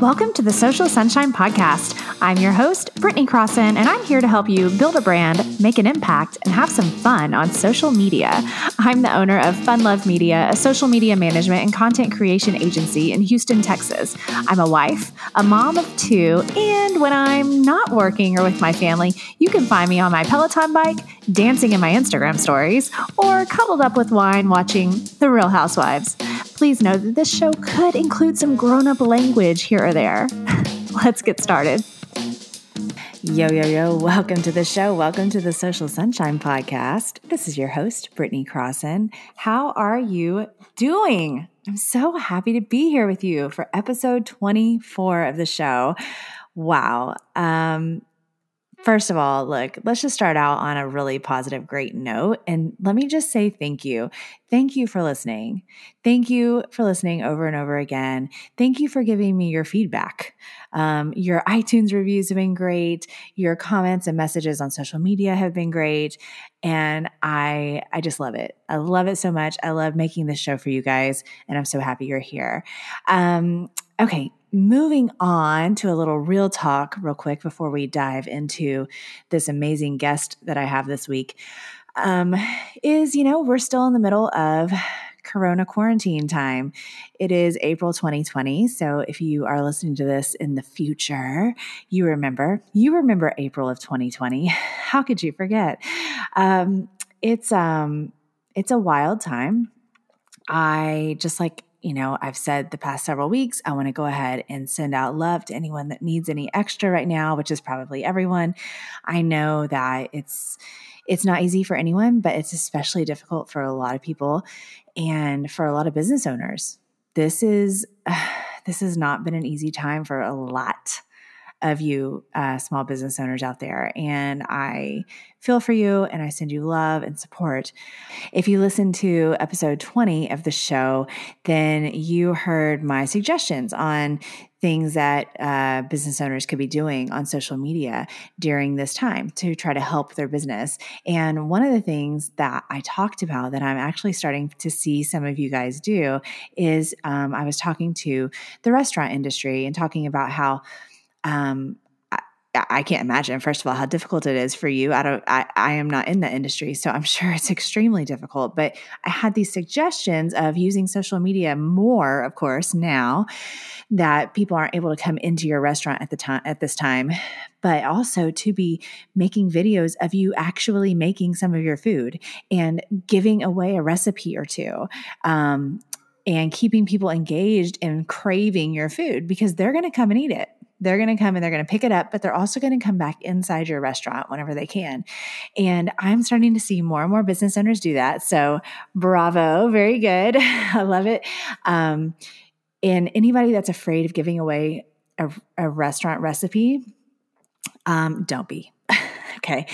Welcome to the Social Sunshine Podcast. I'm your host, Britney Crosson, and I'm here to help you build a brand, make an impact, and have some fun on social media. I'm the owner of Fun Love Media, a social media management and content creation agency in Houston, Texas. I'm a wife, a mom of two, and when I'm not working or with my family, you can find me on my Peloton bike, dancing in my Instagram stories, or cuddled up with wine watching The Real Housewives. Please know that this show could include some grown up language here or there. Let's get started. Yo, yo, yo, welcome to the show. Welcome to the Social Sunshine Podcast. This is your host, Britney Crosson. How are you doing? I'm so happy to be here with you for episode 24 of the show. Wow. Um, First of all, look, let's just start out on a really positive, great note. And let me just say thank you. Thank you for listening. Thank you for listening over and over again. Thank you for giving me your feedback. Um, your iTunes reviews have been great. Your comments and messages on social media have been great. And I, I just love it. I love it so much. I love making this show for you guys. And I'm so happy you're here. Um, okay, moving on to a little real talk, real quick, before we dive into this amazing guest that I have this week, um, is you know, we're still in the middle of Corona quarantine time. It is April 2020. So if you are listening to this in the future, you remember, you remember April of 2020. How could you forget? Um, it's, um, it's a wild time. I just like you know, I've said the past several weeks, I want to go ahead and send out love to anyone that needs any extra right now, which is probably everyone. I know that it's it's not easy for anyone, but it's especially difficult for a lot of people and for a lot of business owners. This is uh, this has not been an easy time for a lot of you uh, small business owners out there. And I feel for you and I send you love and support. If you listen to episode 20 of the show, then you heard my suggestions on things that uh, business owners could be doing on social media during this time to try to help their business. And one of the things that I talked about that I'm actually starting to see some of you guys do is um, I was talking to the restaurant industry and talking about how um, I, I can't imagine, first of all, how difficult it is for you. I don't, I, I am not in the industry, so I'm sure it's extremely difficult. But I had these suggestions of using social media more, of course, now that people aren't able to come into your restaurant at the time at this time, but also to be making videos of you actually making some of your food and giving away a recipe or two. Um, and keeping people engaged and craving your food because they're going to come and eat it they're going to come and they're going to pick it up, but they're also going to come back inside your restaurant whenever they can. And I'm starting to see more and more business owners do that. So, bravo, very good. I love it. Um, and anybody that's afraid of giving away a, a restaurant recipe, um, don't be. okay.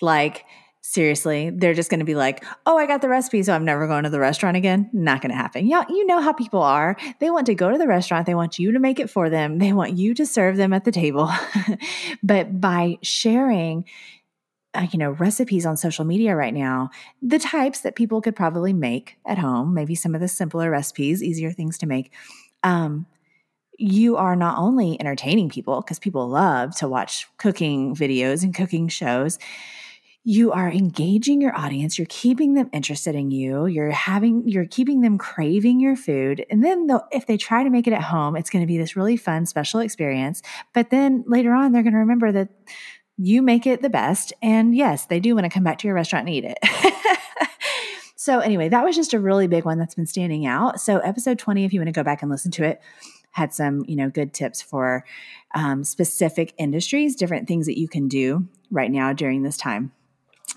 Like, seriously, they're just going to be like, oh, I got the recipe, so I'm never going to the restaurant again. Not going to happen. Yeah, you know how people are. They want to go to the restaurant, they want you to make it for them, they want you to serve them at the table. but by sharing, uh, you know, recipes on social media right now, the types that people could probably make at home, maybe some of the simpler recipes, easier things to make. Um, you are not only entertaining people because people love to watch cooking videos and cooking shows, you are engaging your audience you're keeping them interested in you you're having you're keeping them craving your food and then though if they try to make it at home it's going to be this really fun special experience. But then later on they're going to remember that you make it the best and yes they do want to come back to your restaurant and eat it. So anyway that was just a really big one that's been standing out. So episode 20 if you want to go back and listen to it had some you know good tips for um, specific industries different things that you can do right now during this time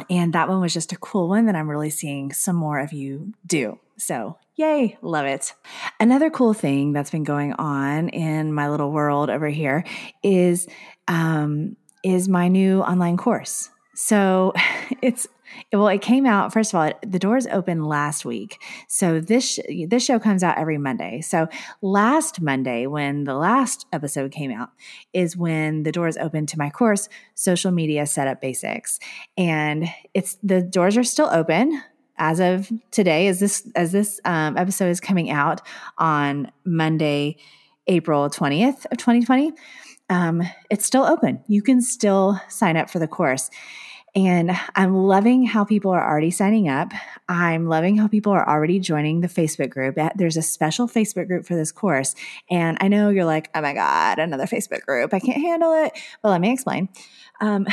and that one was just a cool one that I'm really seeing some more of you do. So, yay, love it. Another cool thing that's been going on in my little world over here is um, is my new online course. So, it's well, it came out first of all. The doors opened last week, so this this show comes out every Monday. So last Monday, when the last episode came out, is when the doors opened to my course, Social Media Setup Basics, and it's the doors are still open as of today. As this as this um, episode is coming out on Monday. April 20th of 2020, um, it's still open. You can still sign up for the course. And I'm loving how people are already signing up. I'm loving how people are already joining the Facebook group. There's a special Facebook group for this course. And I know you're like, oh my God, another Facebook group. I can't handle it. But let me explain. Um,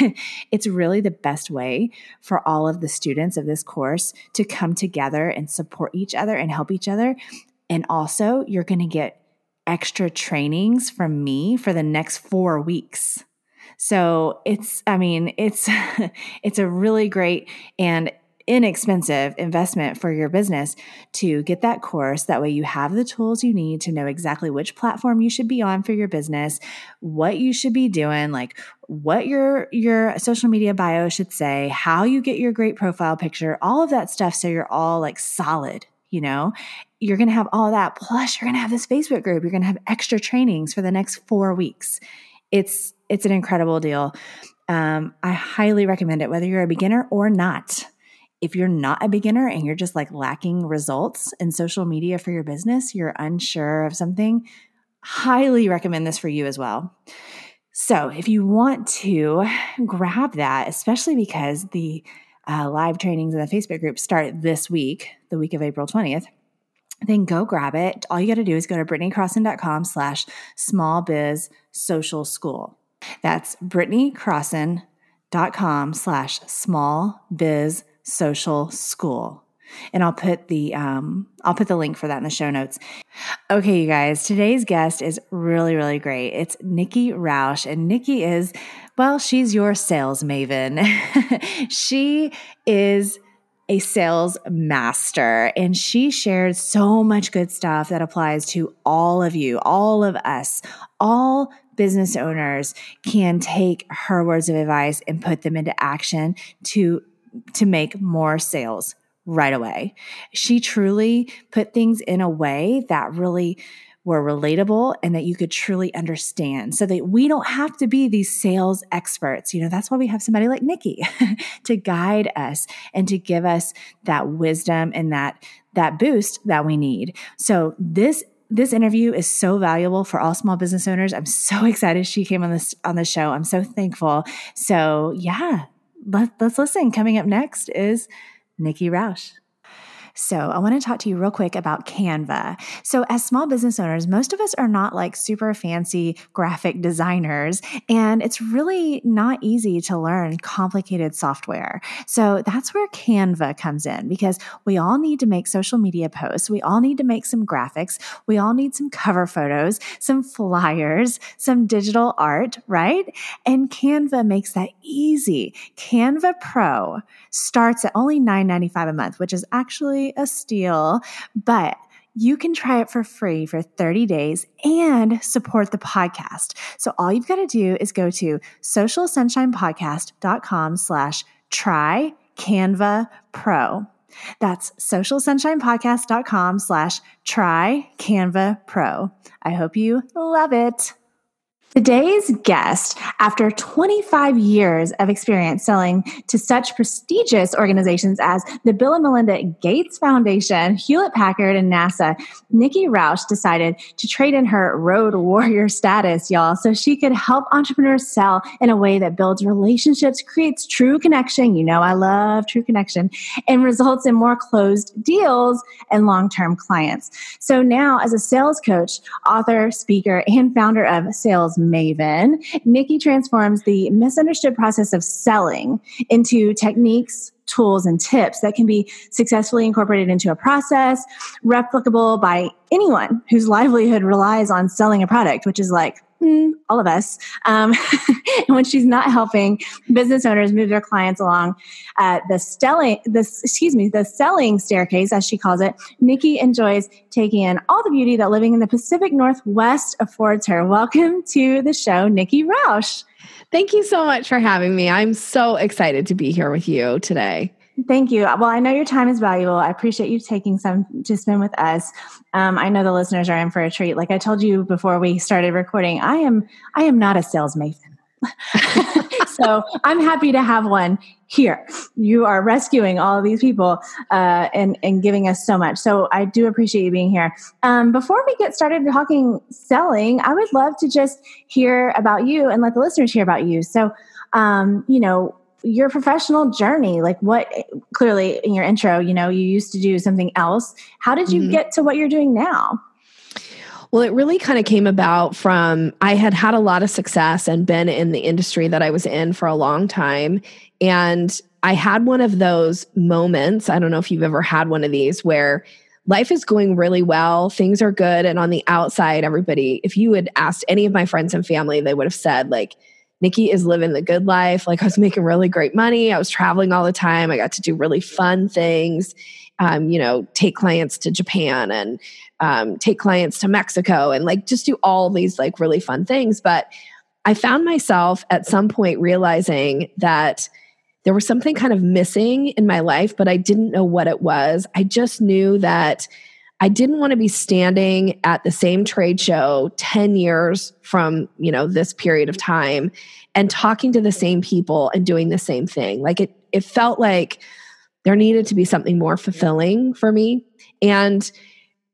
it's really the best way for all of the students of this course to come together and support each other and help each other. And also, you're going to get extra trainings from me for the next four weeks. So it's, I mean, it's, it's a really great and inexpensive investment for your business to get that course. That way you have the tools you need to know exactly which platform you should be on for your business, what you should be doing, like what your your social media bio should say, how you get your great profile picture, all of that stuff so you're all like solid, you know? You're going to have all that plus you're going to have this Facebook group. You're going to have extra trainings for the next 4 weeks. It's it's an incredible deal. Um, I highly recommend it, whether you're a beginner or not. If you're not a beginner and you're just like lacking results in social media for your business, you're unsure of something, highly recommend this for you as well. So, if you want to grab that, especially because the uh, live trainings in the Facebook group start this week, the week of April 20th, then go grab it. All you got to do is go to britneycrosson.com slash small biz social school. That's britneycrosson.com slash small biz social school. And I'll put the um, I'll put the link for that in the show notes. Okay, you guys, today's guest is really, really great. It's Nikki Rausch, and Nikki is, well, she's your sales maven. she is a sales master and she shared so much good stuff that applies to all of you, all of us, all business owners can take her words of advice and put them into action to to make more sales right away. She truly put things in a way that really were relatable and that you could truly understand so that we don't have to be these sales experts. You know, that's why we have somebody like Nikki to guide us and to give us that wisdom and that that boost that we need. So this this interview is so valuable for all small business owners. I'm so excited she came on this on the show. I'm so thankful. So yeah, let, let's listen. Coming up next is Nikki Rausch. So, I want to talk to you real quick about Canva. So, as small business owners, most of us are not like super fancy graphic designers, and it's really not easy to learn complicated software. So, that's where Canva comes in because we all need to make social media posts. We all need to make some graphics. We all need some cover photos, some flyers, some digital art, right? And Canva makes that easy. Canva Pro starts at only $9.95 a month, which is actually a steal, but you can try it for free for 30 days and support the podcast. So all you've got to do is go to socialsunshinepodcast.com slash try Canva Pro. That's socialsunshinepodcast.com slash try Canva Pro. I hope you love it. Today's guest, after 25 years of experience selling to such prestigious organizations as the Bill and Melinda Gates Foundation, Hewlett Packard, and NASA, Nikki Rausch decided to trade in her road warrior status, y'all, so she could help entrepreneurs sell in a way that builds relationships, creates true connection. You know, I love true connection, and results in more closed deals and long term clients. So now, as a sales coach, author, speaker, and founder of Sales maven, Nikki transforms the misunderstood process of selling into techniques, tools, and tips that can be successfully incorporated into a process, replicable by anyone whose livelihood relies on selling a product, which is like mm, all of us. Um, and when she's not helping business owners move their clients along uh, the selling, this excuse me, the selling staircase, as she calls it, Nikki enjoys taking in all the beauty that living in the Pacific Northwest affords her. Welcome to the show, Nikki Rausch. Thank you so much for having me. I'm so excited to be here with you today. Thank you. Well, I know your time is valuable. I appreciate you taking some to spend with us. Um, I know the listeners are in for a treat. Like I told you before we started recording, I am I am not a sales maven. so I'm happy to have one here. You are rescuing all of these people uh, and, and giving us so much. So I do appreciate you being here. Um, before we get started talking selling, I would love to just hear about you and let the listeners hear about you. So, um, you know, your professional journey like what clearly in your intro you know you used to do something else how did you mm-hmm. get to what you're doing now well, it really kind of came about from I had had a lot of success and been in the industry that I was in for a long time. And I had one of those moments. I don't know if you've ever had one of these where life is going really well, things are good. And on the outside, everybody, if you had asked any of my friends and family, they would have said, like, Nikki is living the good life. Like, I was making really great money. I was traveling all the time. I got to do really fun things, um, you know, take clients to Japan and um, take clients to Mexico and like just do all these like really fun things. But I found myself at some point realizing that there was something kind of missing in my life, but I didn't know what it was. I just knew that I didn't want to be standing at the same trade show 10 years from, you know, this period of time and talking to the same people and doing the same thing. Like it it felt like there needed to be something more fulfilling for me. And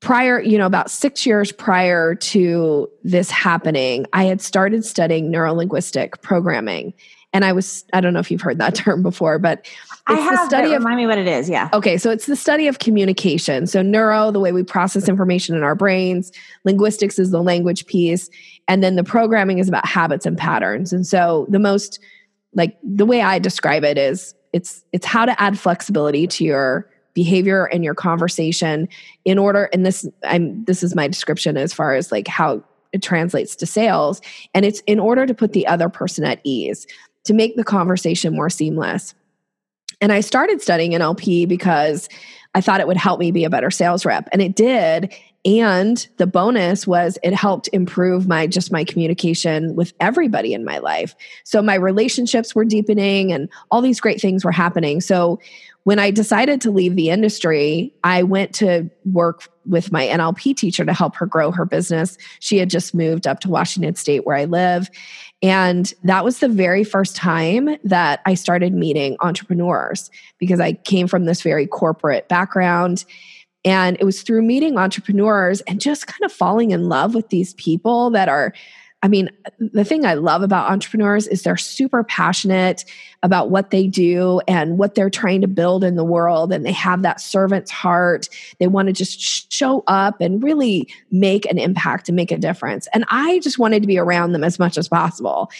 prior, you know, about six years prior to this happening, I had started studying neurolinguistic programming. And I was, I don't know if you've heard that term before, but I have. The study of, remind me what it is. Yeah. Okay. So it's the study of communication. So neuro, the way we process information in our brains, linguistics is the language piece. And then the programming is about habits and patterns. And so the most, like the way I describe it is it's, it's how to add flexibility to your behavior and your conversation in order and this i'm this is my description as far as like how it translates to sales and it's in order to put the other person at ease to make the conversation more seamless and i started studying nlp because i thought it would help me be a better sales rep and it did. And the bonus was it helped improve my just my communication with everybody in my life. So my relationships were deepening and all these great things were happening. So when I decided to leave the industry, I went to work with my NLP teacher to help her grow her business. She had just moved up to Washington State, where I live. And that was the very first time that I started meeting entrepreneurs because I came from this very corporate background. And it was through meeting entrepreneurs and just kind of falling in love with these people that are I mean, the thing I love about entrepreneurs is they're super passionate about what they do and what they're trying to build in the world. And they have that servant's heart. They want to just show up and really make an impact and make a difference. And I just wanted to be around them as much as possible.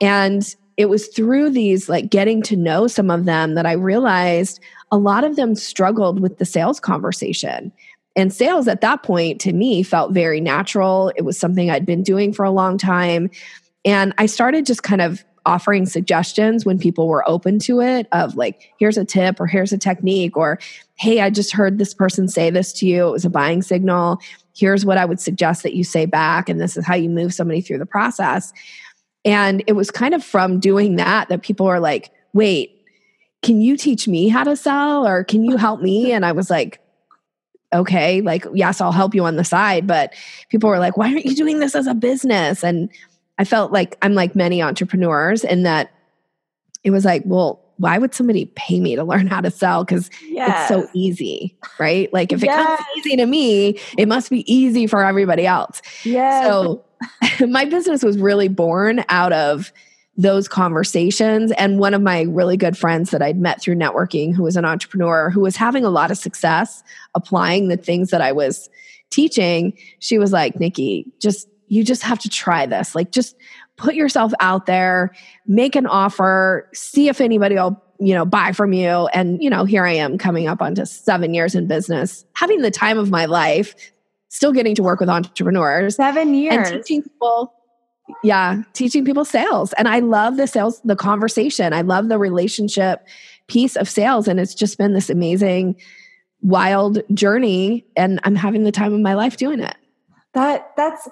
And it was through these, like getting to know some of them, that I realized a lot of them struggled with the sales conversation. And sales at that point to me felt very natural. It was something I'd been doing for a long time. And I started just kind of offering suggestions when people were open to it of like, here's a tip or here's a technique or, hey, I just heard this person say this to you. It was a buying signal. Here's what I would suggest that you say back. And this is how you move somebody through the process. And it was kind of from doing that that people were like, wait, can you teach me how to sell or can you help me? And I was like, okay, like, yes, I'll help you on the side. But people were like, why aren't you doing this as a business? And I felt like I'm like many entrepreneurs in that it was like, well, why would somebody pay me to learn how to sell? Because yes. it's so easy, right? Like if yes. it comes easy to me, it must be easy for everybody else. Yeah. So my business was really born out of those conversations. And one of my really good friends that I'd met through networking, who was an entrepreneur who was having a lot of success applying the things that I was teaching, she was like, Nikki, just, you just have to try this. Like, just put yourself out there, make an offer, see if anybody will you know buy from you and you know here i am coming up onto seven years in business having the time of my life still getting to work with entrepreneurs seven years and teaching people yeah teaching people sales. And i love the sales the conversation. I love the relationship piece of sales. And it's just been this amazing wild journey. And i'm having the time of my life doing it. That that's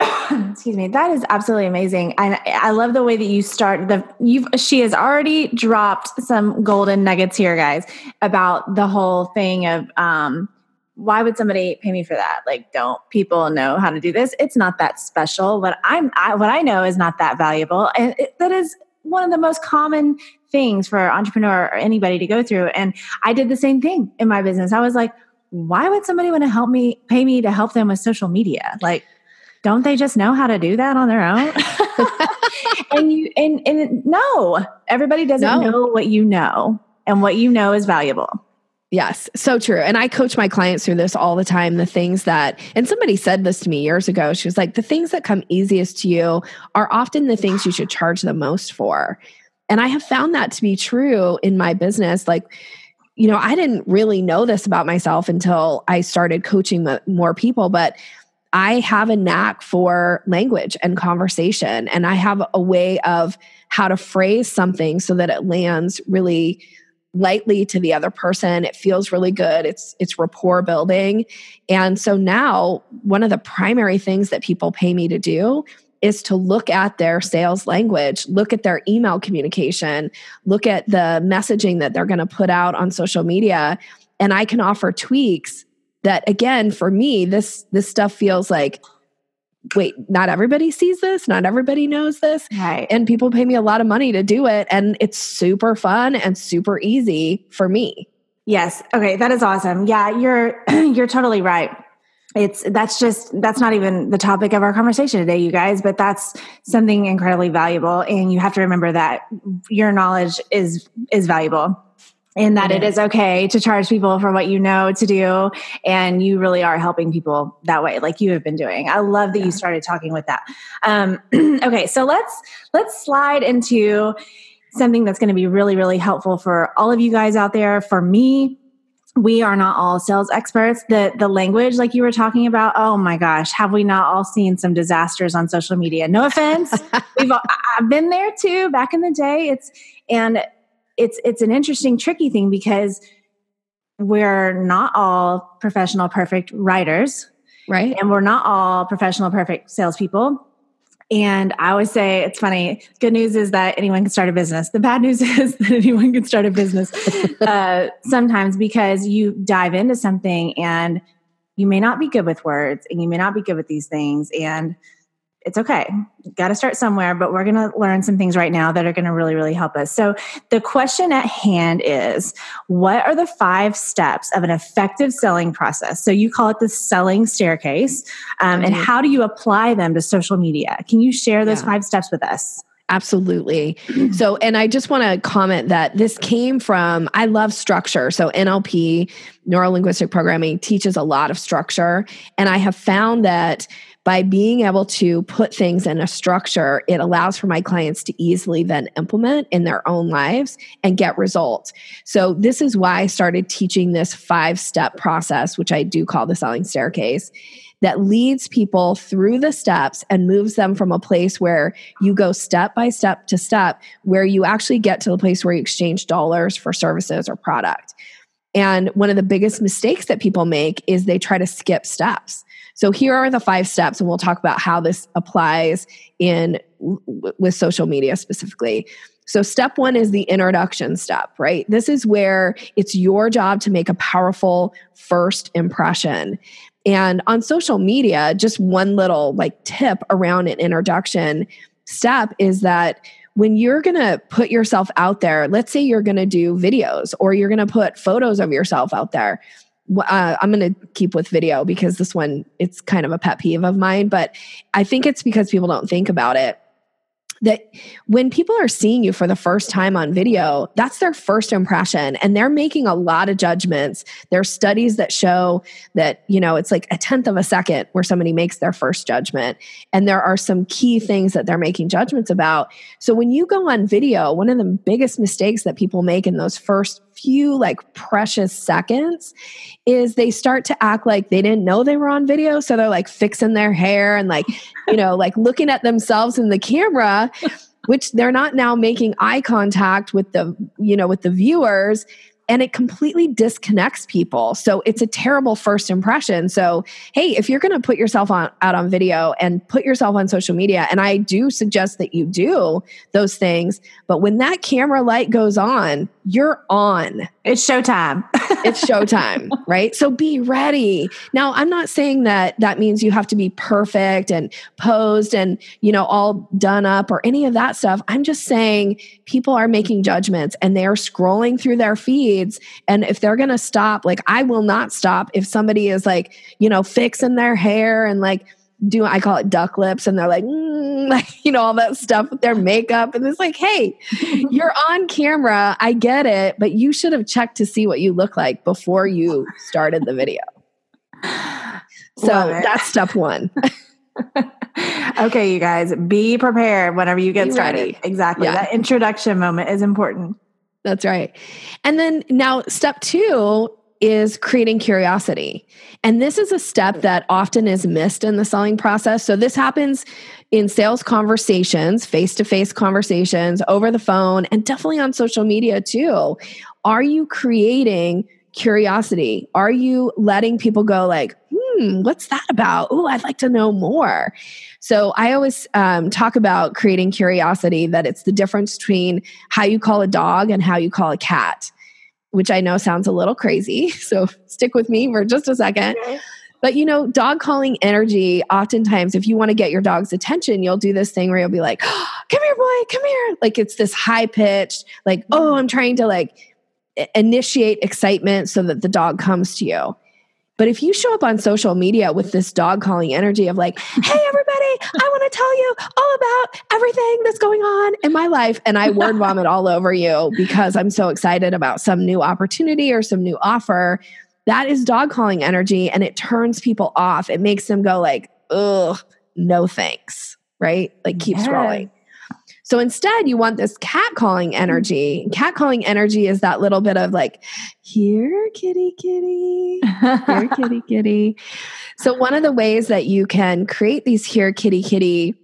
excuse me that is absolutely amazing. And i love the way that you start the you've she has already dropped some golden nuggets here guys about the whole thing of um why would somebody pay me for that? Like, don't people know how to do this? It's not that special. What I'm, I, what I know is not that valuable, and it, that is one of the most common things for an entrepreneur or anybody to go through. And I did the same thing in my business. I was like, why would somebody want to help me pay me to help them with social media? Like, don't they just know how to do that on their own? and you and and no, everybody doesn't no. know what you know, and what you know is valuable. Yes, so true. And I coach my clients through this all the time. The things that, and somebody said this to me years ago. She was like, the things that come easiest to you are often the things you should charge the most for. And I have found that to be true in my business. Like, you know, I didn't really know this about myself until I started coaching more people, but I have a knack for language and conversation, and I have a way of how to phrase something so that it lands really lightly to the other person. It feels really good. It's it's rapport building. And so now one of the primary things that people pay me to do is to look at their sales language look at their email communication look at the messaging that they're going to put out on social media. And i can offer tweaks that again for me this this stuff feels like wait, not everybody sees this, not everybody knows this. Right. And people pay me a lot of money to do it. And it's super fun and super easy for me. Yes. Okay. That is awesome. Yeah, you're you're totally right. It's that's just that's not even the topic of our conversation today, you guys, but that's something incredibly valuable. And you have to remember that your knowledge is is valuable and that it is okay to charge people for what you know to do and you really are helping people that way like you have been doing. I love that yeah. you started talking with that. Um, okay so let's let's slide into something that's going to be really really helpful for all of you guys out there. For me we are not all sales experts. The the language like you were talking about oh my gosh have we not all seen some disasters on social media? No offense. We've all, i've been there too back in the day. It's and it's it's an interesting tricky thing because we're not all professional perfect writers right and we're not all professional perfect salespeople and I always say it's funny. Good news is that anyone can start a business. The bad news is that anyone can start a business uh, sometimes because you dive into something and you may not be good with words and you may not be good with these things. And it's okay. Got to start somewhere, but we're going to learn some things right now that are going to really, really help us. So, the question at hand is what are the five steps of an effective selling process? So, you call it the selling staircase. Um, mm-hmm. And how do you apply them to social media? Can you share those yeah. five steps with us? Absolutely. So, and I just want to comment that this came from, I love structure. So, NLP, neuro linguistic programming, teaches a lot of structure. And I have found that by being able to put things in a structure, it allows for my clients to easily then implement in their own lives and get results. So, this is why I started teaching this five step process, which I do call the selling staircase, that leads people through the steps and moves them from a place where you go step by step to step, where you actually get to the place where you exchange dollars for services or product. And one of the biggest mistakes that people make is they try to skip steps. So here are the five steps, and we'll talk about how this applies in with social media specifically. So, step one is the introduction step, right? This is where it's your job to make a powerful first impression. And on social media, just one little like tip around an introduction step is that when you're going to put yourself out there, let's say you're going to do videos or you're going to put photos of yourself out there, uh, I'm going to keep with video because this one it's kind of a pet peeve of mine, but I think it's because people don't think about it that when people are seeing you for the first time on video, that's their first impression and they're making a lot of judgments. There's studies that show that, you know, it's like a tenth of a second where somebody makes their first judgment. And there are some key things that they're making judgments about. So when you go on video, one of the biggest mistakes that people make in those first few like precious seconds is they start to act like they didn't know they were on video. So they're like fixing their hair and like you know like looking at themselves in the camera which they're not now making eye contact with the you know with the viewers and it completely disconnects people. So it's a terrible first impression. So, hey, if you're going to put yourself on out on video and put yourself on social media, and I do suggest that you do those things, but when that camera light goes on, you're on. It's showtime. it's showtime, right? So be ready. Now, I'm not saying that that means you have to be perfect and posed and, you know, all done up or any of that stuff. I'm just saying people are making judgments and they're scrolling through their feeds. And if they're going to stop, like, I will not stop if somebody is like, you know, fixing their hair and like, do I call it duck lips and they're like, mm, like, you know, all that stuff with their makeup. And it's like, hey, you're on camera. I get it, but you should have checked to see what you look like before you started the video. So that's step one. okay, you guys, be prepared whenever you get be started. Ready. Exactly. Yeah. That introduction moment is important. That's right. And then now, step two is creating curiosity. And this is a step that often is missed in the selling process. So, this happens in sales conversations, face to face conversations, over the phone, and definitely on social media too. Are you creating curiosity? Are you letting people go, like, hmm, what's that about? Oh, I'd like to know more. So, I always um, talk about creating curiosity that it's the difference between how you call a dog and how you call a cat which I know sounds a little crazy. So stick with me for just a second. Okay. But you know, dog calling energy, oftentimes, if you want to get your dog's attention, you'll do this thing where you'll be like, oh, come here, boy, come here. Like it's this high pitched, like, oh, I'm trying to like initiate excitement so that the dog comes to you. But if you show up on social media with this dog calling energy of like, hey, everybody, I want to tell you all about everything that's going on in my life, and I word vomit all over you because I'm so excited about some new opportunity or some new offer, that is dog calling energy and it turns people off. It makes them go like, ugh, no thanks, right? Like keep yes. scrolling. So instead, you want this cat calling energy. Mm-hmm. Cat calling energy is that little bit of like, here, kitty, kitty, here, kitty, kitty. So, one of the ways that you can create these here, kitty, kitty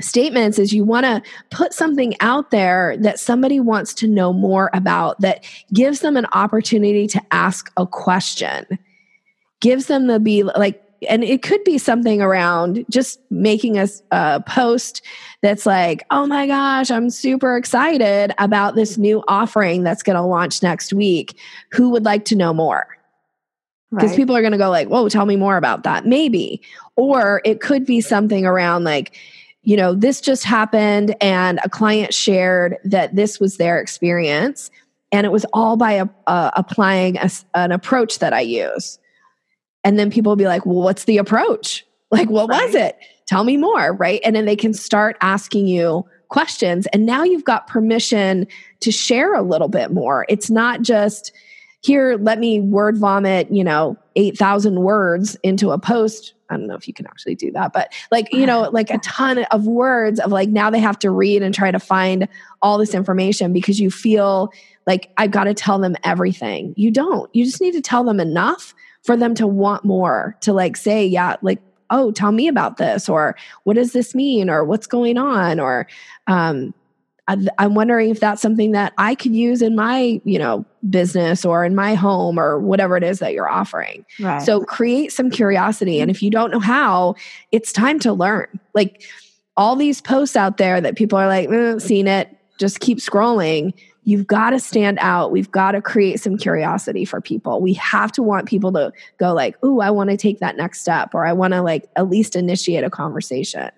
statements is you want to put something out there that somebody wants to know more about that gives them an opportunity to ask a question gives them the be like and it could be something around just making a, a, post that's like, oh my gosh, I'm super excited about this new offering that's going to launch next week. Who would like to know more? Because right. people are going to go like, whoa, tell me more about that. Maybe. Or it could be something around like, you know, this just happened and a client shared that this was their experience. And it was all by uh, applying a, an approach that I use. And then people will be like, well, what's the approach? Like, what right. was it? Tell me more, right? And then they can start asking you questions. And now you've got permission to share a little bit more. It's not just, here, let me word vomit, you know, 8,000 words into a post. I don't know if you can actually do that, but like, you know, like a ton of words of like now they have to read and try to find all this information because you feel like I've got to tell them everything. You don't. You just need to tell them enough for them to want more, to like say, yeah, like, oh, tell me about this, or what does this mean, or what's going on, or um, I'm wondering if that's something that I could use in my, you know, business or in my home or whatever it is that you're offering. Right. So create some curiosity. And if you don't know how, it's time to learn. Like all these posts out there that people are like, eh, seen it, just keep scrolling. You've got to stand out. We've got to create some curiosity for people. We have to want people to go like, "Ooh, I want to take that next step," or "I want to like at least initiate a conversation."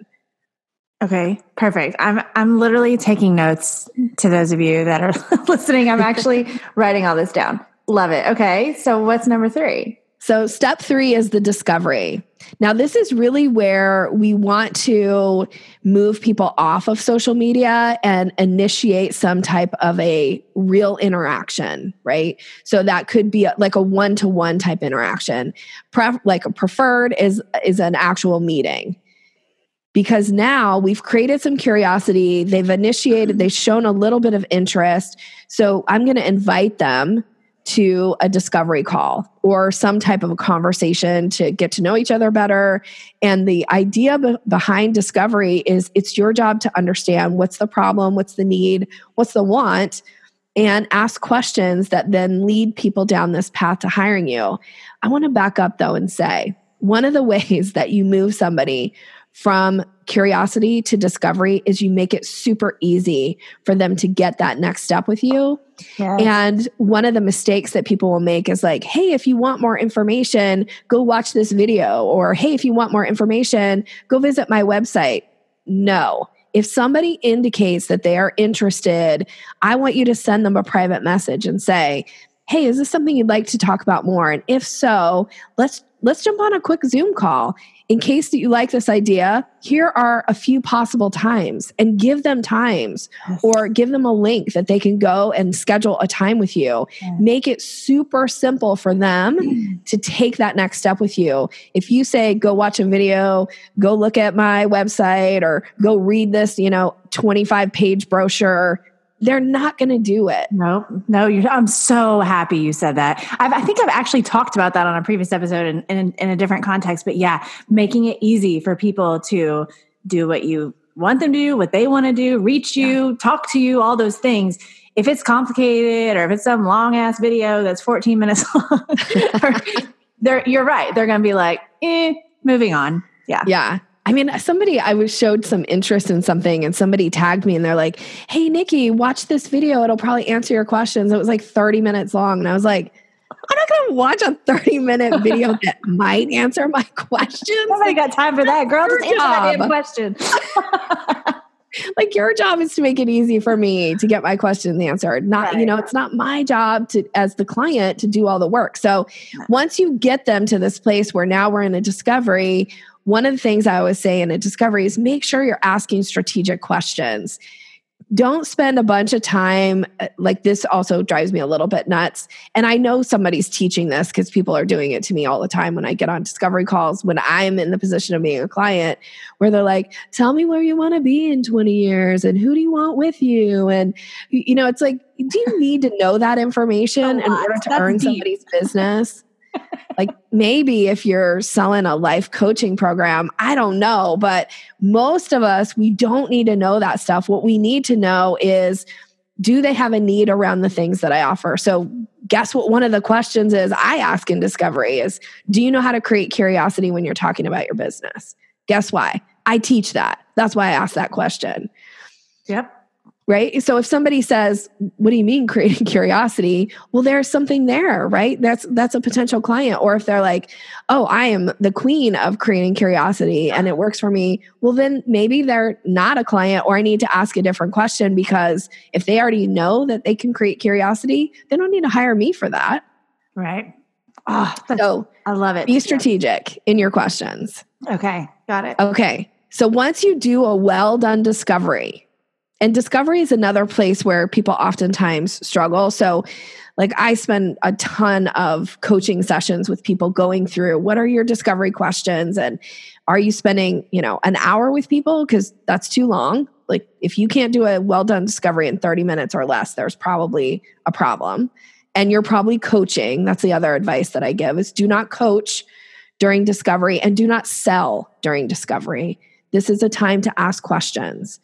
Okay, perfect. I'm I'm literally taking notes to those of you that are listening. I'm actually writing all this down. Love it. Okay, so what's number 3? So, step three is the discovery. Now, this is really where we want to move people off of social media and initiate some type of a real interaction, right? So that could be like a one-to-one type interaction. Pre- like a preferred is is an actual meeting. Because now we've created some curiosity, they've initiated, they've shown a little bit of interest. So I'm going to invite them to a discovery call or some type of a conversation to get to know each other better. And the idea be- behind discovery is it's your job to understand what's the problem, what's the need, what's the want. and ask questions that then lead people down this path to hiring you. I want to back up though and say one of the ways that you move somebody from curiosity to discovery is you make it super easy for them to get that next step with you. Yes. And one of the mistakes that people will make is like, hey, if you want more information, go watch this video. Or hey, if you want more information, go visit my website. No. If somebody indicates that they are interested, I want you to send them a private message and say, hey, is this something you'd like to talk about more? And if so, let's let's jump on a quick Zoom call in case that you like this idea, here are a few possible times and give them times or give them a link that they can go and schedule a time with you. Make it super simple for them to take that next step with you. If you say, go watch a video, go look at my website, or go read this, you know, 25 page brochure, they're not going to do it. No, no, I'm so happy you said that. I've, i think I've actually talked about that on a previous episode in, in, in a different context, but yeah, making it easy for people to do what you want them to do, what they want to do, reach you, yeah. talk to you, all those things. If it's complicated or if it's some long ass video that's 14 minutes long, they're, you're right. They're going to be like, eh, moving on. Yeah. Yeah. I mean, somebody, I was showed some interest in something and somebody tagged me and they're like, Hey, Nikki, watch this video. It'll probably answer your questions. It was like 30 minutes long. And I was like, I'm not going to watch a 30 minute video that might answer my questions. Nobody got time for that, girl. Just answer that damn question. like your job is to make it easy for me to get my questions answered not right. you know it's not my job to as the client to do all the work so once you get them to this place where now we're in a discovery one of the things I always say in a discovery is make sure you're asking strategic questions. Don't spend a bunch of time uh, like this also drives me a little bit nuts. And I know somebody's teaching this because people are doing it to me all the time when I get on discovery calls when I'm in the position of being a client where they're like, "Tell me where you want to be in 20 years and who do you want with you?" And you know, it's like do you need to know that information in order to That's earn deep. somebody's business? Like maybe if you're selling a life coaching program, I don't know, but most of us, we don't need to know that stuff. What we need to know is do they have a need around the things that I offer? So, guess what? One of the questions is I ask in discovery is do you know how to create curiosity when you're talking about your business? Guess why? I teach that. That's why I ask that question. Yep right? So if somebody says what do you mean creating curiosity? Well there's something there right? That's that's a potential client. Or if they're like oh i am the queen of creating curiosity and it works for me. Well then maybe they're not a client or i need to ask a different question because if they already know that they can create curiosity they don't need to hire me for that. Right. Ah, oh, so i love it. be strategic in your questions. Okay got it. Okay so once you do a well done discovery and discovery is another place where people oftentimes struggle. So, like, I spend a ton of coaching sessions with people going through what are your discovery questions and are you spending, you know, an hour with people? Because that's too long. Like, if you can't do a well done discovery in 30 minutes or less, there's probably a problem. And you're probably coaching. That's the other advice that I give is do not coach during discovery and do not sell during discovery. This is a time to ask questions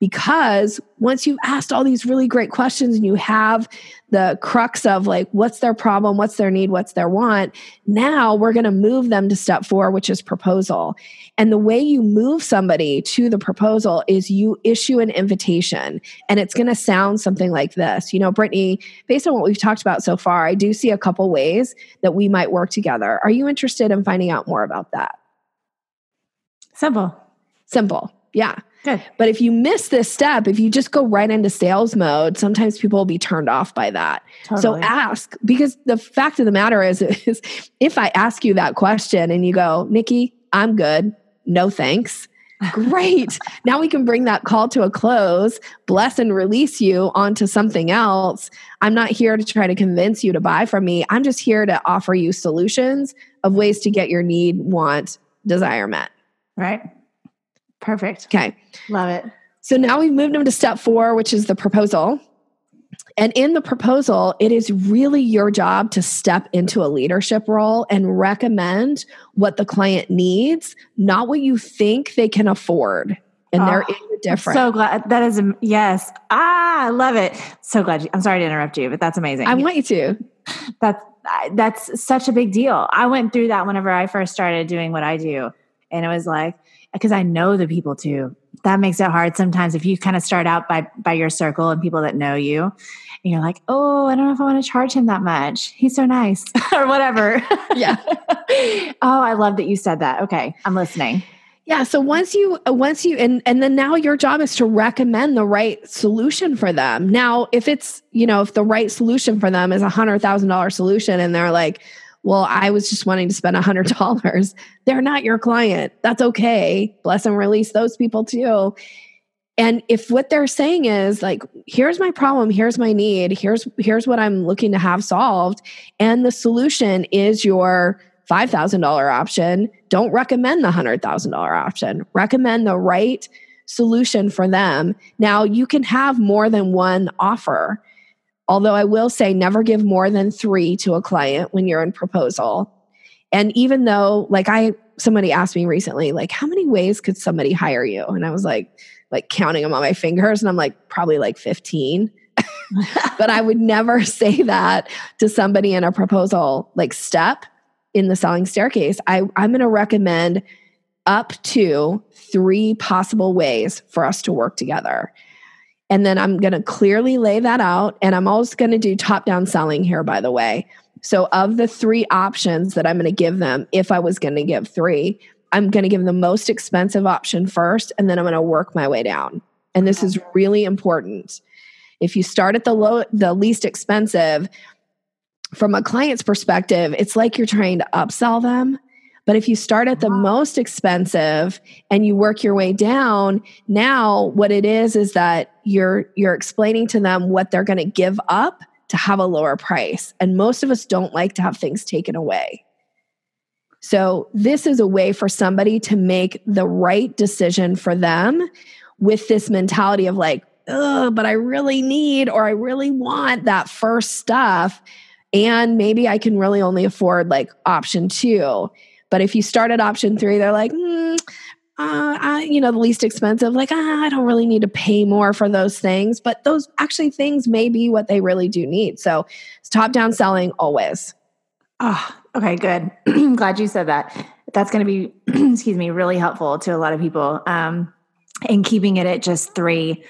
because once you've asked all these really great questions and you have the crux of like what's their problem what's their need what's their want now we're going to move them to step four which is proposal. And the way you move somebody to the proposal is you issue an invitation and it's going to sound something like this. You know britney based on what we've talked about so far i do see a couple ways that we might work together. Are you interested in finding out more about that? Simple. Simple yeah Good. But if you miss this step, if you just go right into sales mode, sometimes people will be turned off by that. Totally. So ask because the fact of the matter is, is if I ask you that question and you go, Nikki, I'm good. No thanks. Great. now we can bring that call to a close, bless and release you onto something else. I'm not here to try to convince you to buy from me. I'm just here to offer you solutions of ways to get your need, want, desire met. Right. Perfect. Okay. Love it. So now we've moved them to step four, which is the proposal. And in the proposal, it is really your job to step into a leadership role and recommend what the client needs, not what you think they can afford. And oh, there is a difference. So glad that is yes. Ah, I love it. So glad. You, I'm sorry to interrupt you, but that's amazing. I want you to. That's that's such a big deal. I went through that whenever I first started doing what I do, and it was like because I know the people too. That makes it hard sometimes if you kind of start out by by your circle and people that know you, and you're like, oh, I don't know if I want to charge him that much. He's so nice, or whatever. Yeah. oh, I love that you said that. Okay, I'm listening. Yeah. So once you, uh, once you, and, and then now your job is to recommend the right solution for them. Now, if it's, you know, if the right solution for them is a hundred thousand dollar solution and they're like, well, I was just wanting to spend a hundred dollars, they're not your client. That's okay. Bless and release those people too. And if what they're saying is like, here's my problem, here's my need, here's here's what I'm looking to have solved, and the solution is your $5,000 option, don't recommend the $100,000 option. Recommend the right solution for them. Now, you can have more than one offer. Although I will say, never give more than three to a client when you're in proposal. And even though, like, I, somebody asked me recently, like, how many ways could somebody hire you? And I was like, like counting them on my fingers. And I'm like, probably like 15. but I would never say that to somebody in a proposal like step in the selling staircase, I, I'm going to recommend up to three possible ways for us to work together. And then I'm going to clearly lay that out. And I'm always going to do top down selling here, by the way. So, of the three options that I'm going to give them, if I was going to give three, I'm going to give the most expensive option first, and then I'm going to work my way down. And this is really important. If you start at the low, the least expensive, from a client's perspective, it's like you're trying to upsell them. But if you start at the most expensive and you work your way down, now what it is is that you're you're explaining to them what they're going to give up to have a lower price. And most of us don't like to have things taken away. So this is a way for somebody to make the right decision for them with this mentality of like, oh, but I really need or I really want that first stuff and maybe I can really only afford like option two. But if you start at option three, they're like, mm, uh, I, you know, the least expensive, like, ah, I don't really need to pay more for those things. But those actually things may be what they really do need. So it's top down selling always. Oh, okay, good. Glad you said that. That's going to be, excuse me, really helpful to a lot of people. Um, and keeping it at just three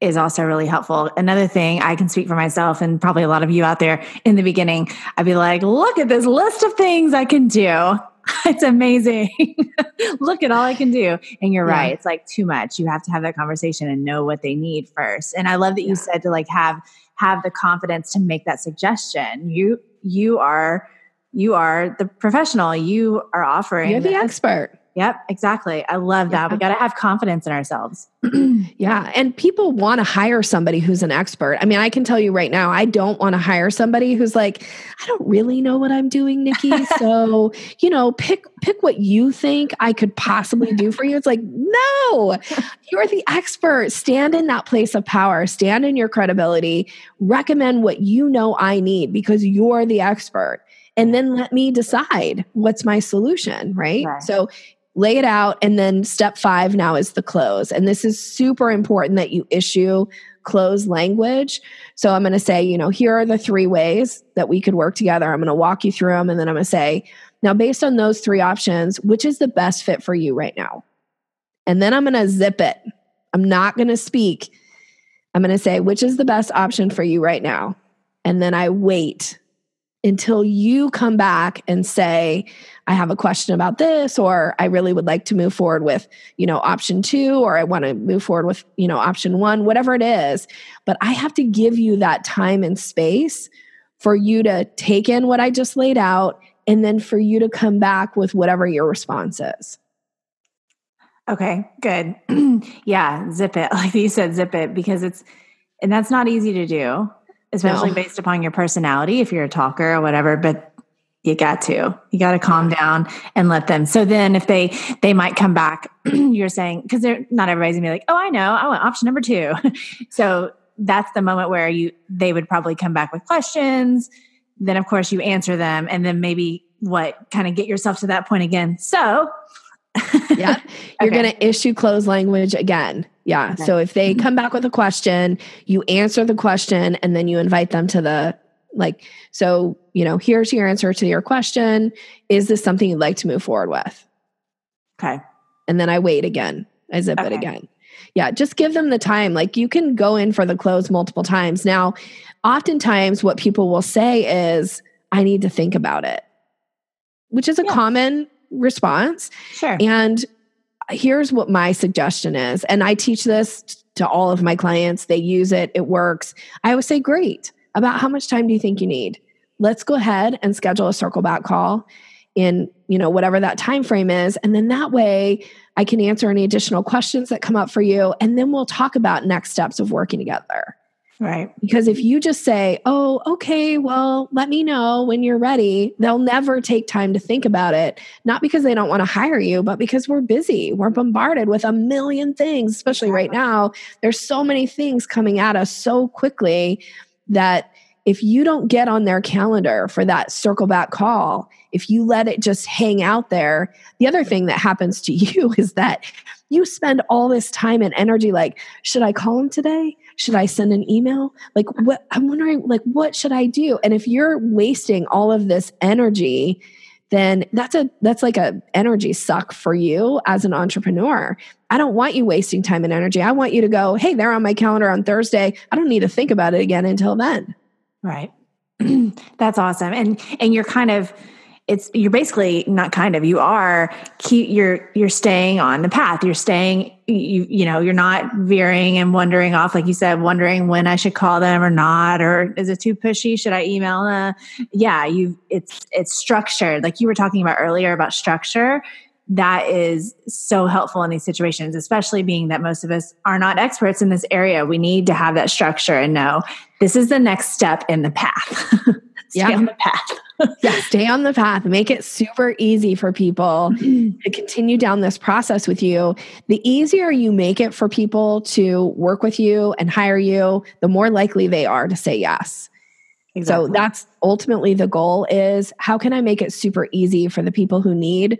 is also really helpful. Another thing I can speak for myself and probably a lot of you out there in the beginning, I'd be like, look at this list of things I can do. It's amazing. look at all I can do. And you're yeah. right. It's like too much. You have to have that conversation and know what they need first. And I love that you yeah. said to like have have the confidence to make that suggestion. You you are you are the professional. You are offering You're the expert. Yep, exactly. I love that. Yeah. We got to have confidence in ourselves. yeah. And people want to hire somebody who's an expert. I mean, I can tell you right now, I don't want to hire somebody who's like, I don't really know what I'm doing, Nikki. So, you know, pick pick what you think I could possibly do for you. It's like, no, you're the expert. Stand in that place of power, stand in your credibility, recommend what you know I need because you're the expert and then let me decide what's my solution, right? right? So lay it out and then step 5 now is the close. And this is super important that you issue close language. So I'm going to say, you know, here are the three ways that we could work together. I'm going to walk you through them and then I'm going to say, now based on those three options, which is the best fit for you right now? And then I'm going to zip it. I'm not going to speak. I'm going to say, which is the best option for you right now? And then I wait until you come back and say i have a question about this or i really would like to move forward with you know option 2 or i want to move forward with you know option 1 whatever it is. But i have to give you that time and space for you to take in what i just laid out and then for you to come back with whatever your response is. Okay good. Yeah zip it. Like you said zip it because it's and that's not easy to do especially no. based upon your personality, if you're a talker or whatever, but you got to you got to calm down and let them so then if they they might come back you're saying because they're not everybody's gonna be like oh i know i want option number two so that's the moment where you they would probably come back with questions then of course you answer them and then maybe what kind of get yourself to that point again so yeah. You're okay. going to issue closed language again. Yeah. Okay. So if they mm-hmm. come back with a question, you answer the question and then you invite them to the like so, you know, here's your answer to your question. Is this something you'd like to move forward with? Okay. And then I wait again. I zip okay. it again. Yeah, just give them the time. Like you can go in for the close multiple times. Now, oftentimes what people will say is, I need to think about it, which is a yeah. common response. Sure. And here's what my suggestion is. And I teach this to all of my clients. They use it, it works. I always say, Great. About how much time do you think you need? Let's go ahead and schedule a circle back call in, you know, whatever that time frame is. And then that way I can answer any additional questions that come up for you. And then we'll talk about next steps of working together. Right. Because if you just say, oh, okay, well, let me know when you're ready, they'll never take time to think about it. Not because they don't want to hire you, but because we're busy. We're bombarded with a million things, especially right now. There's so many things coming at us so quickly that if you don't get on their calendar for that circle back call, if you let it just hang out there, the other thing that happens to you is that you spend all this time and energy like, should I call him today? should I send an email? Like what I'm wondering like what should I do? And if you're wasting all of this energy, then that's a that's like a energy suck for you as an entrepreneur. I don't want you wasting time and energy. I want you to go, "Hey, they're on my calendar on Thursday. I don't need to think about it again until then." Right. that's awesome. And and you're kind of it's you're basically not kind of you are keep you're you're staying on the path. You're staying you you know you're not veering and wandering off like you said wondering when i should call them or not or is it too pushy? Should i email them? Yeah you it's it's structured. Like you were talking about earlier about structure. That is so helpful in these situations especially being that most of us are not experts in this area. We need to have that structure and know this is the next step in the path yeah. on the path yeah, stay on the path. Make it super easy for people to continue down this process with you. The easier you make it for people to work with you and hire you, the more likely they are to say yes. Exactly. So that's ultimately the goal is how can I make it super easy for the people who need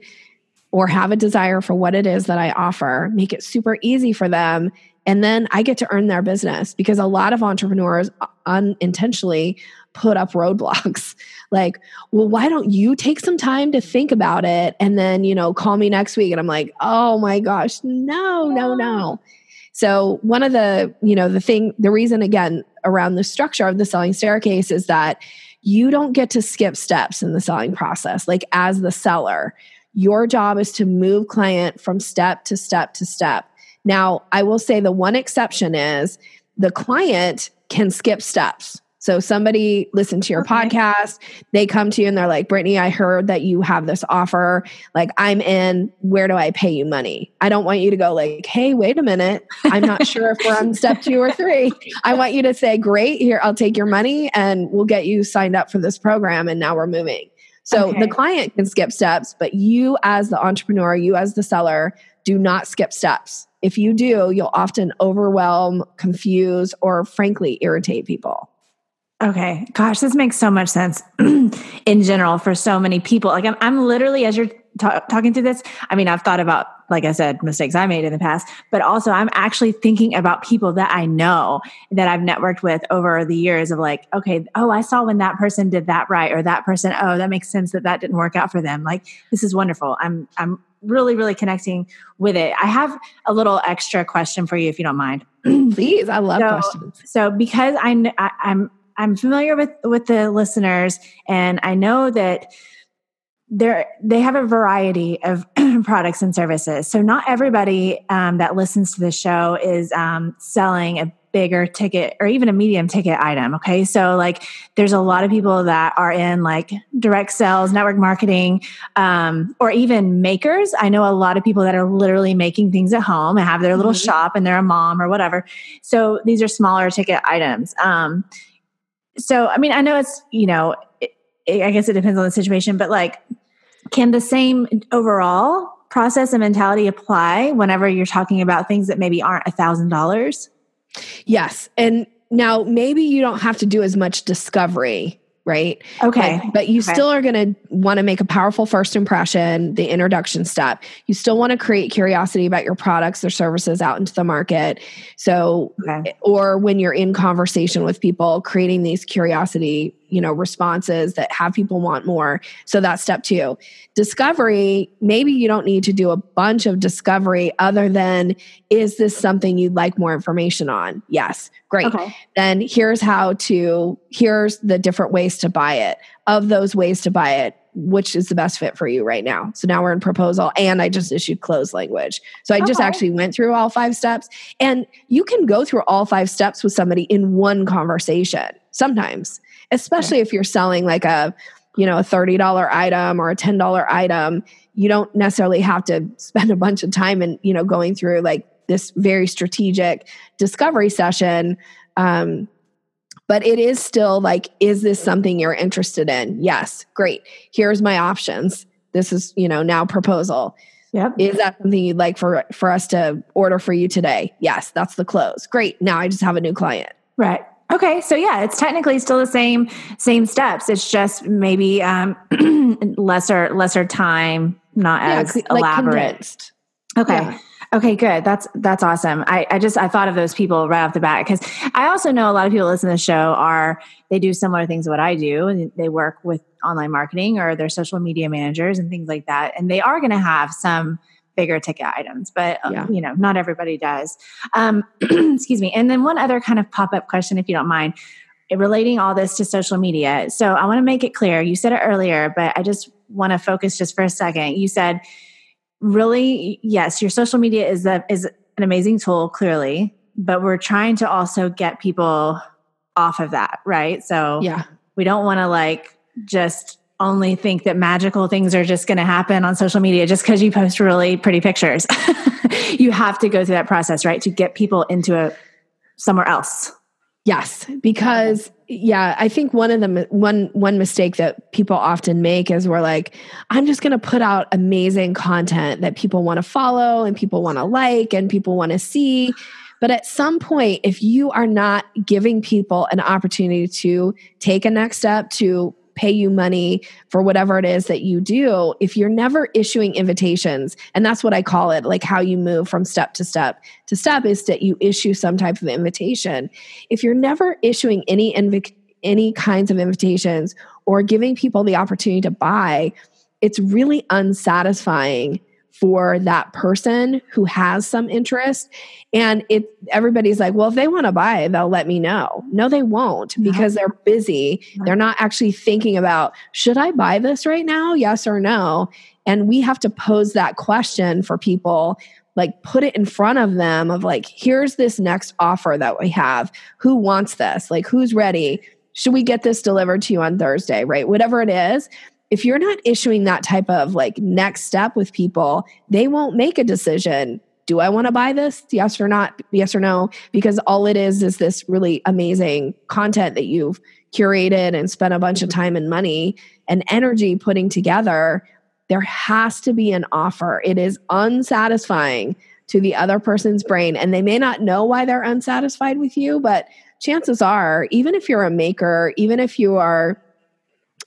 or have a desire for what it is that I offer, make it super easy for them and then I get to earn their business because a lot of entrepreneurs uh, unintentionally put up roadblocks. Like well why don't you take some time to think about it and then you know call me next week? And i'm like oh my gosh no no no. So one of the you know the thing the reason again around the structure of the selling staircase is that you don't get to skip steps in the selling process. Like as the seller your job is to move client from step to step to step. Now i will say the one exception is the client can skip steps so somebody listened to your okay. podcast, they come to you and they're like, Britney, I heard that you have this offer. Like, I'm in. Where do I pay you money? I don't want you to go like, hey, wait a minute. I'm not sure if we're on step two or three. I want you to say, great, here, I'll take your money and we'll get you signed up for this program. And now we're moving. So okay. the client can skip steps, but you as the entrepreneur, you as the seller, do not skip steps. If you do, you'll often overwhelm, confuse, or frankly irritate people. Okay. Gosh, this makes so much sense in general for so many people. Like I'm, I'm literally, as you're talking through this, I mean, I've thought about, like I said, mistakes I made in the past, but also I'm actually thinking about people that I know that I've networked with over the years of like, okay, oh, I saw when that person did that right, or that person, oh, that makes sense that that didn't work out for them. Like, this is wonderful. I'm, I'm really, really connecting with it. I have a little extra question for you, if you don't mind. Please, I love so, questions. So, because I, I I'm I'm familiar with with the listeners, and I know that they they have a variety of products and services. So not everybody um, that listens to the show is um, selling a bigger ticket or even a medium ticket item. Okay. So like there's a lot of people that are in like direct sales, network marketing, um, or even makers. I know a lot of people that are literally making things at home and have their little mm-hmm. shop and they're a mom or whatever. So these are smaller ticket items. Um, so i mean i know it's you know it, it, i guess it depends on the situation but like can the same overall process and mentality apply whenever you're talking about things that maybe aren't a thousand dollars? Yes. And now maybe you don't have to do as much discovery right? Okay. But, but you okay. still are going to want to make a powerful first impression, the introduction step. You still want to create curiosity about your products or services out into the market. So, okay. or when you're in conversation with people, creating these curiosity you know responses that have people want more so that's step two discovery maybe you don't need to do a bunch of discovery other than is this something you'd like more information on yes great okay. then here's how to here's the different ways to buy it of those ways to buy it which is the best fit for you right now. So now we're in proposal and I just issued close language. So I okay. just actually went through all five steps and you can go through all five steps with somebody in one conversation sometimes especially if you're selling like a you know a $30 item or a $10 item you don't necessarily have to spend a bunch of time and you know going through like this very strategic discovery session um, but it is still like is this something you're interested in yes great here's my options this is you know now proposal Yep. Is that something you'd like for for us to order for you today? Yes, that's the close. Great. Now I just have a new client. Right. Okay, so yeah, it's technically still the same same steps. It's just maybe um, lesser lesser time, not yeah, as like elaborate. Condensed. Okay. Yeah. Okay, good. That's that's awesome. I, I just I thought of those people right off the bat because I also know a lot of people listen to the show are they do similar things to what I do and they work with online marketing or they're social media managers and things like that. And they are going to have some bigger ticket items, but um, yeah. you know, not everybody does. Um, excuse me. And then one other kind of pop up question, if you don't mind, relating all this to social media. So I want to make it clear. You said it earlier, but I just want to focus just for a second. You said, really, yes, your social media is a, is an amazing tool, clearly, but we're trying to also get people off of that, right? So yeah, we don't want to like just only think that magical things are just going to happen on social media just because you post really pretty pictures. you have to go through that process, right? To get people into a somewhere else. Yes, because yeah, I think one of the one one mistake that people often make is we're like, I'm just going to put out amazing content that people want to follow and people want to like and people want to see. But at some point, if you are not giving people an opportunity to take a next step to pay you money for whatever it is that you do, if you're never issuing invitations, and that's what I call it, like how you move from step to step to step is that you issue some type of invitation. If you're never issuing any invi- any kinds of invitations or giving people the opportunity to buy, it's really unsatisfying for that person who has some interest. And it everybody's like well if they want to buy they'll let me know. No they won't because they're busy. They're not actually thinking about should i buy this right now? Yes or no. And we have to pose that question for people like put it in front of them of like here's this next offer that we have. Who wants this? Like who's ready? Should we get this delivered to you on thursday right? Whatever it is if you're not issuing that type of like next step with people, they won't make a decision. Do I want to buy this? Yes or not? Yes or no? Because all it is is this really amazing content that you've curated and spent a bunch of mm-hmm. time and money and energy putting together. There has to be an offer. It is unsatisfying to the other person's brain. And they may not know why they're unsatisfied with you, but chances are, even if you're a maker, even if you are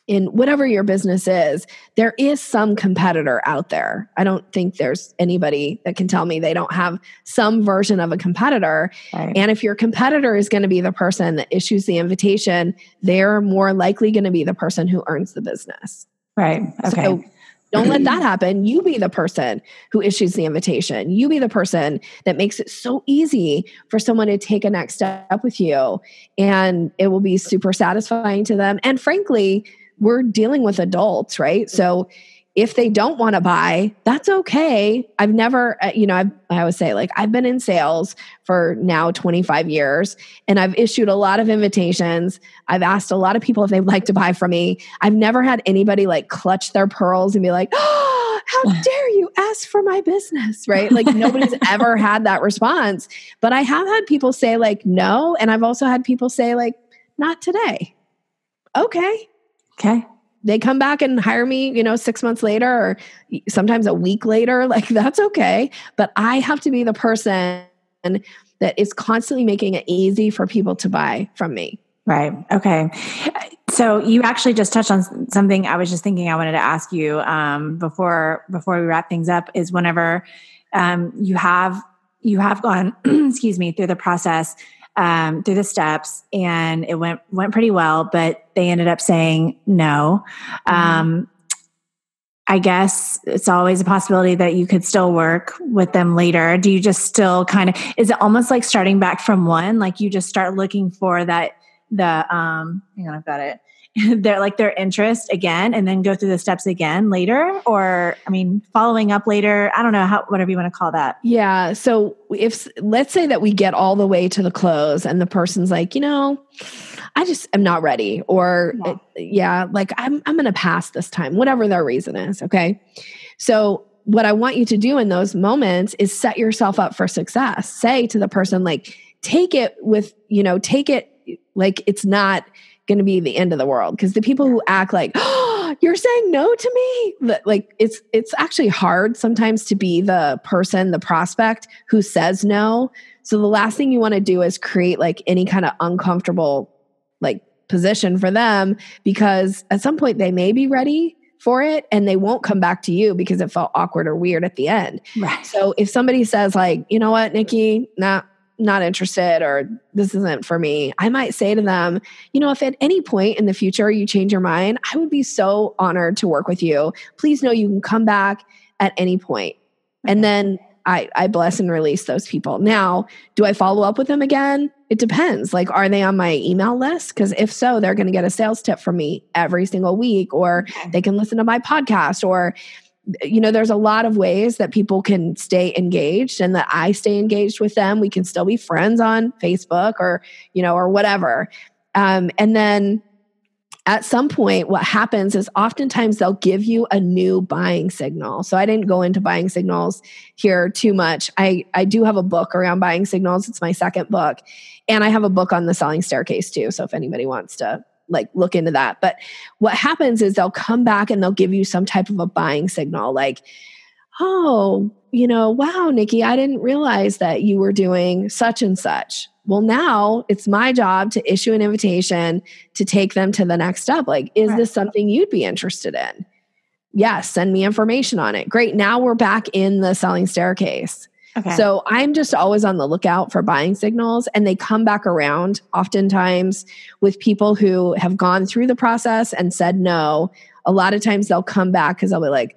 in whatever your business is, there is some competitor out there. I don't think there's anybody that can tell me they don't have some version of a competitor. Right. And if your competitor is going to be the person that issues the invitation, they're more likely going to be the person who earns the business. Right. Okay. So don't let that happen. You be the person who issues the invitation. You be the person that makes it so easy for someone to take a next step with you. And it will be super satisfying to them. And frankly, we're dealing with adults, right? So if they don't want to buy, that's okay. I've never, uh, you know, I've, I always say, like, I've been in sales for now 25 years and I've issued a lot of invitations. I've asked a lot of people if they'd like to buy from me. I've never had anybody like clutch their pearls and be like, oh, how dare you ask for my business, right? Like, nobody's ever had that response. But I have had people say, like, no. And I've also had people say, like, not today. Okay Okay. They come back and hire me, you know, six months later or sometimes a week later. Like, that's okay. But I have to be the person that is constantly making it easy for people to buy from me. Right. Okay. so you actually just touched on something I was just thinking I wanted to ask you um, before before we wrap things up is whenever um, you have you have gone excuse me through the process um, through the steps and it went went pretty well but they ended up saying no mm-hmm. Um, I guess it's always a possibility that you could still work with them later. Do you just still kind of is it almost like starting back from one? Like you just start looking for that the um hang on, I've got it. they're like their interest again and then go through the steps again later or i mean following up later i don't know how whatever you want to call that. Yeah so if let's say that we get all the way to the close and the person's like you know i just am not ready or yeah, yeah like i'm i'm going to pass this time whatever their reason is okay? So what i want you to do in those moments is set yourself up for success. Say to the person like take it with you know take it like it's not going to be the end of the world because the people who act like oh, you're saying no to me like it's it's actually hard sometimes to be the person the prospect who says no so the last thing you want to do is create like any kind of uncomfortable like position for them because at some point they may be ready for it and they won't come back to you because it felt awkward or weird at the end. Right. So if somebody says like, you know what, Nikki, nah, not interested or this isn't for me, I might say to them, you know, if at any point in the future you change your mind, I would be so honored to work with you. Please know you can come back at any point. And then I, I bless and release those people. Now, do I follow up with them again? It depends. Like, are they on my email list? Because if so, they're going to get a sales tip from me every single week, or they can listen to my podcast, or you know, there's a lot of ways that people can stay engaged and that I stay engaged with them. We can still be friends on Facebook or, you know, or whatever. Um, and then at some point, what happens is oftentimes they'll give you a new buying signal. So I didn't go into buying signals here too much. I, I do have a book around buying signals. It's my second book. And I have a book on the selling staircase too. So if anybody wants to like look into that. But what happens is they'll come back and they'll give you some type of a buying signal like, oh, you know, wow, Nikki, I didn't realize that you were doing such and such. Well, now it's my job to issue an invitation to take them to the next step. Like, is right. this something you'd be interested in? Yes, send me information on it. Great. Now we're back in the selling staircase. Okay. So I'm just always on the lookout for buying signals, and they come back around oftentimes with people who have gone through the process and said no. A lot of times they'll come back because they'll be like,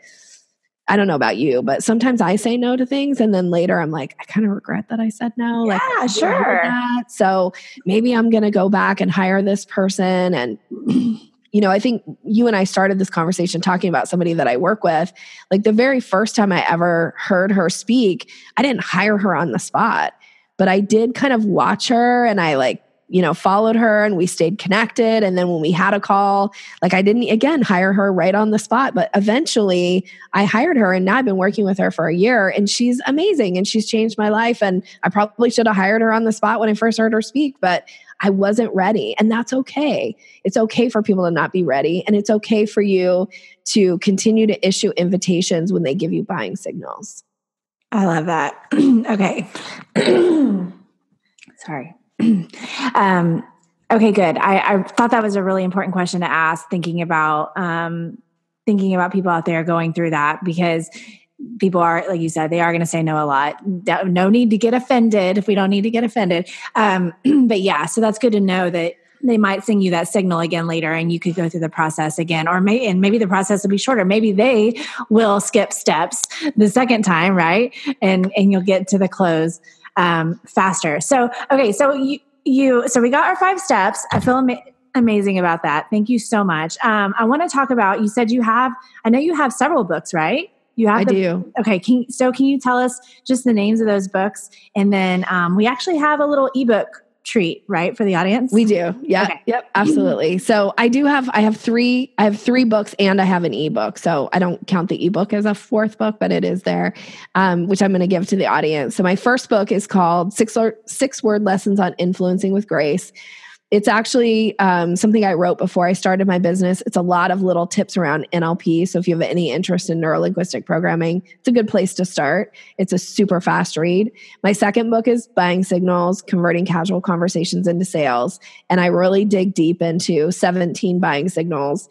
I don't know about you, but sometimes I say no to things, and then later I'm like, I kind of regret that I said no. Yeah, like, sure. So maybe I'm going to go back and hire this person and you know, I think you and I started this conversation talking about somebody that I work with. Like the very first time I ever heard her speak, I didn't hire her on the spot, but I did kind of watch her and I like, you know, followed her and we stayed connected. And then when we had a call, like I didn't again hire her right on the spot, but eventually I hired her and now I've been working with her for a year and she's amazing and she's changed my life. And I probably should have hired her on the spot when I first heard her speak, but I wasn't ready. And that's okay. It's okay for people to not be ready. And it's okay for you to continue to issue invitations when they give you buying signals. I love that. okay. Sorry. um, okay, good. I, I, thought that was a really important question to ask, thinking about um, thinking about people out there going through that because people are like you said they are going to say no a lot. No need to get offended if we don't need to get offended. Um, but yeah so that's good to know that they might sing you that signal again later and you could go through the process again. Or maybe and maybe the process will be shorter. Maybe they will skip steps the second time right? And and you'll get to the close um, faster. So okay so you you so we got our five steps. I feel ama- amazing about that. Thank you so much. Um, i want to talk about you said you have i know you have several books right you have I the, do. Okay. Can, so can you tell us just the names of those books? And then um, we actually have a little ebook treat, right, for the audience? We do. Yeah. Okay. Yep. Absolutely. So I do have I have three I have three books and I have an ebook. So I don't count the ebook as a fourth book, but it is there, um, which I'm going to give to the audience. So my first book is called Six or Six Word Lessons on Influencing with Grace. It's actually um, something I wrote before I started my business. It's a lot of little tips around NLP. So if you have any interest in neuro linguistic programming, it's a good place to start. It's a super fast read. My second book is Buying Signals Converting Casual Conversations into Sales. And I really dig deep into 17 buying signals.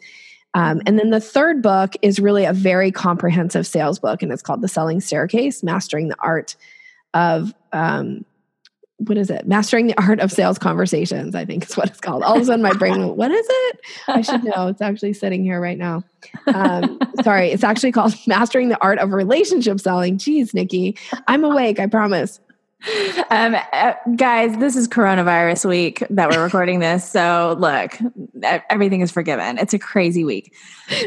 Um, and then the third book is really a very comprehensive sales book, and it's called The Selling Staircase Mastering the Art of um, what is it? Mastering the art of sales conversations, I think is what it's called. All of a sudden, my brain What is it? I should know. It's actually sitting here right now. Um, sorry, it's actually called Mastering the Art of Relationship Selling. Jeez, Nikki, I'm awake, I promise. Um, uh, guys, this is coronavirus week that we're recording this. So, look, everything is forgiven. It's a crazy week.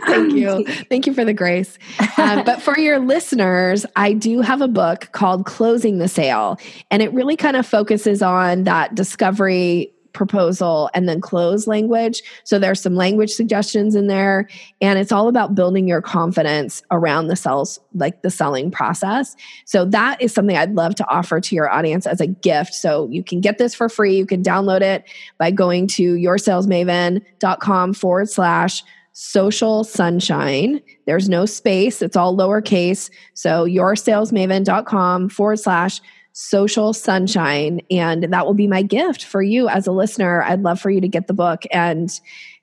Thank you. Thank you for the grace. Um, but for your listeners, I do have a book called Closing the Sale, and it really kind of focuses on that discovery proposal and then close language. So there's some language suggestions in there and it's all about building your confidence around the sales like the selling process. So that is something I'd love to offer to your audience as a gift. So you can get this for free. You can download it by going to yoursalesmaven.com forward slash social sunshine. There's no space, it's all lowercase. So yoursalesmaven.com forward slash social sunshine. And that will be my gift for you as a listener. I'd love for you to get the book and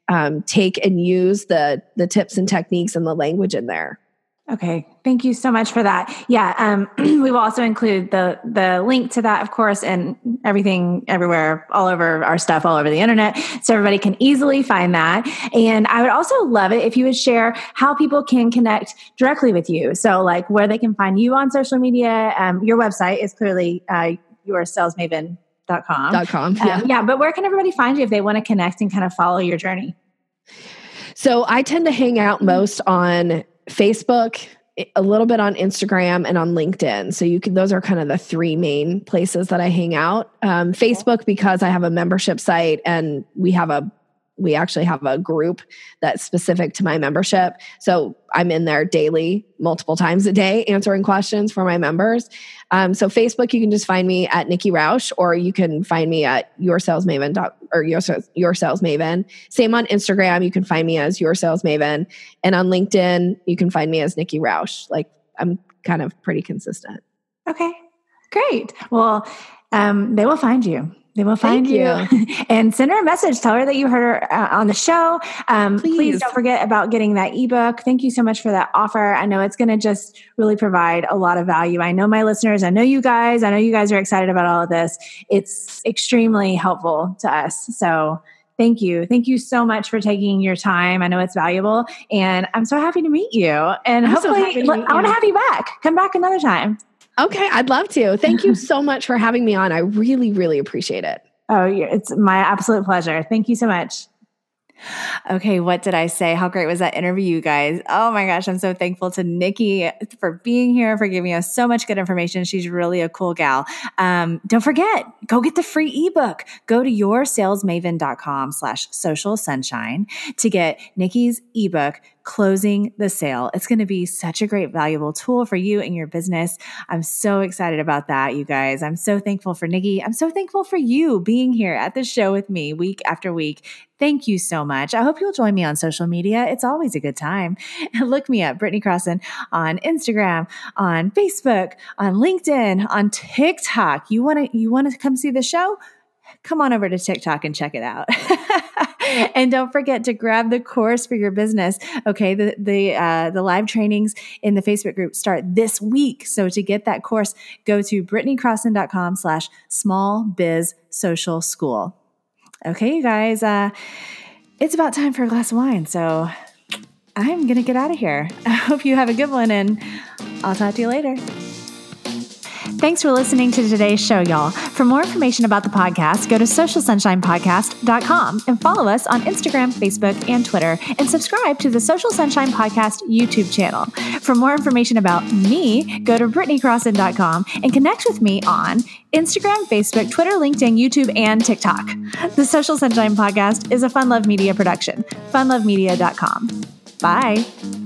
um, take and use the the tips and techniques and the language in there. Okay, thank you so much for that. Yeah, um, we will also include the the link to that, of course, and everything everywhere, all over our stuff, all over the internet, so everybody can easily find that. And I would also love it if you would share how people can connect directly with you. So, like where they can find you on social media. Um, your website is clearly uh, your salesmaven.com. Dot com, yeah. Um, yeah, but where can everybody find you if they want to connect and kind of follow your journey? So I tend to hang out most on Facebook, a little bit on Instagram and on LinkedIn. So you can those are kind of the three main places that I hang out. Um, Facebook because I have a membership site and we have a we actually have a group that's specific to my membership. So I'm in there daily, multiple times a day, answering questions for my members. Um, so Facebook, you can just find me at Nikki Rausch, or you can find me at your sales maven or your, your sales maven. Same on Instagram, you can find me as your sales maven, and on LinkedIn, you can find me as Nikki Rausch. Like I'm kind of pretty consistent. Okay, great. Well, um, they will find you. They will find you. you. and send her a message. Tell her that you heard her uh, on the show. Um, please. please. don't forget about getting that ebook. Thank you so much for that offer. I know it's going to just really provide a lot of value. I know my listeners, I know you guys, I know you guys are excited about all of this. It's extremely helpful to us. So, Thank you. Thank you so much for taking your time. I know it's valuable and I'm so happy to meet you. And I'm hopefully, so I want to have you back. Come back another time. Okay, I'd love to. Thank you so much for having me on. I really, really appreciate it. Oh, it's my absolute pleasure. Thank you so much. Okay, what did I say? How great was that interview, you guys? Oh my gosh, I'm so thankful to Nikki for being here, for giving us so much good information. She's really a cool gal. Um, don't forget, go get the free ebook. Go to yoursalesmaven.com slash social sunshine to get Nikki's ebook closing the sale. It's going to be such a great, valuable tool for you and your business. I'm so excited about that, you guys. I'm so thankful for Nikki. I'm so thankful for you being here at the show with me week after week. Thank you so much. I hope you'll join me on social media. It's always a good time. Look me up, Britney Crosson, on Instagram, on Facebook, on LinkedIn, on TikTok. You want to you want to come see the show? Come on over to TikTok and check it out. and don't forget to grab the course for your business. Okay, the the uh, the live trainings in the Facebook group start this week. So to get that course, go to britneycrosson.com slash small biz social school. Okay, you guys, uh, it's about time for a glass of wine. So I'm gonna get out of here. I hope you have a good one, and I'll talk to you later. Thanks for listening to today's show, y'all. For more information about the podcast, go to socialsunshinepodcast.com and follow us on Instagram, Facebook, and Twitter, and subscribe to the Social Sunshine Podcast YouTube channel. For more information about me, go to britneycrosson.com and connect with me on Instagram, Facebook, Twitter, LinkedIn, YouTube, and TikTok. The Social Sunshine Podcast is a Fun Love Media production. funlovemedia.com. Bye.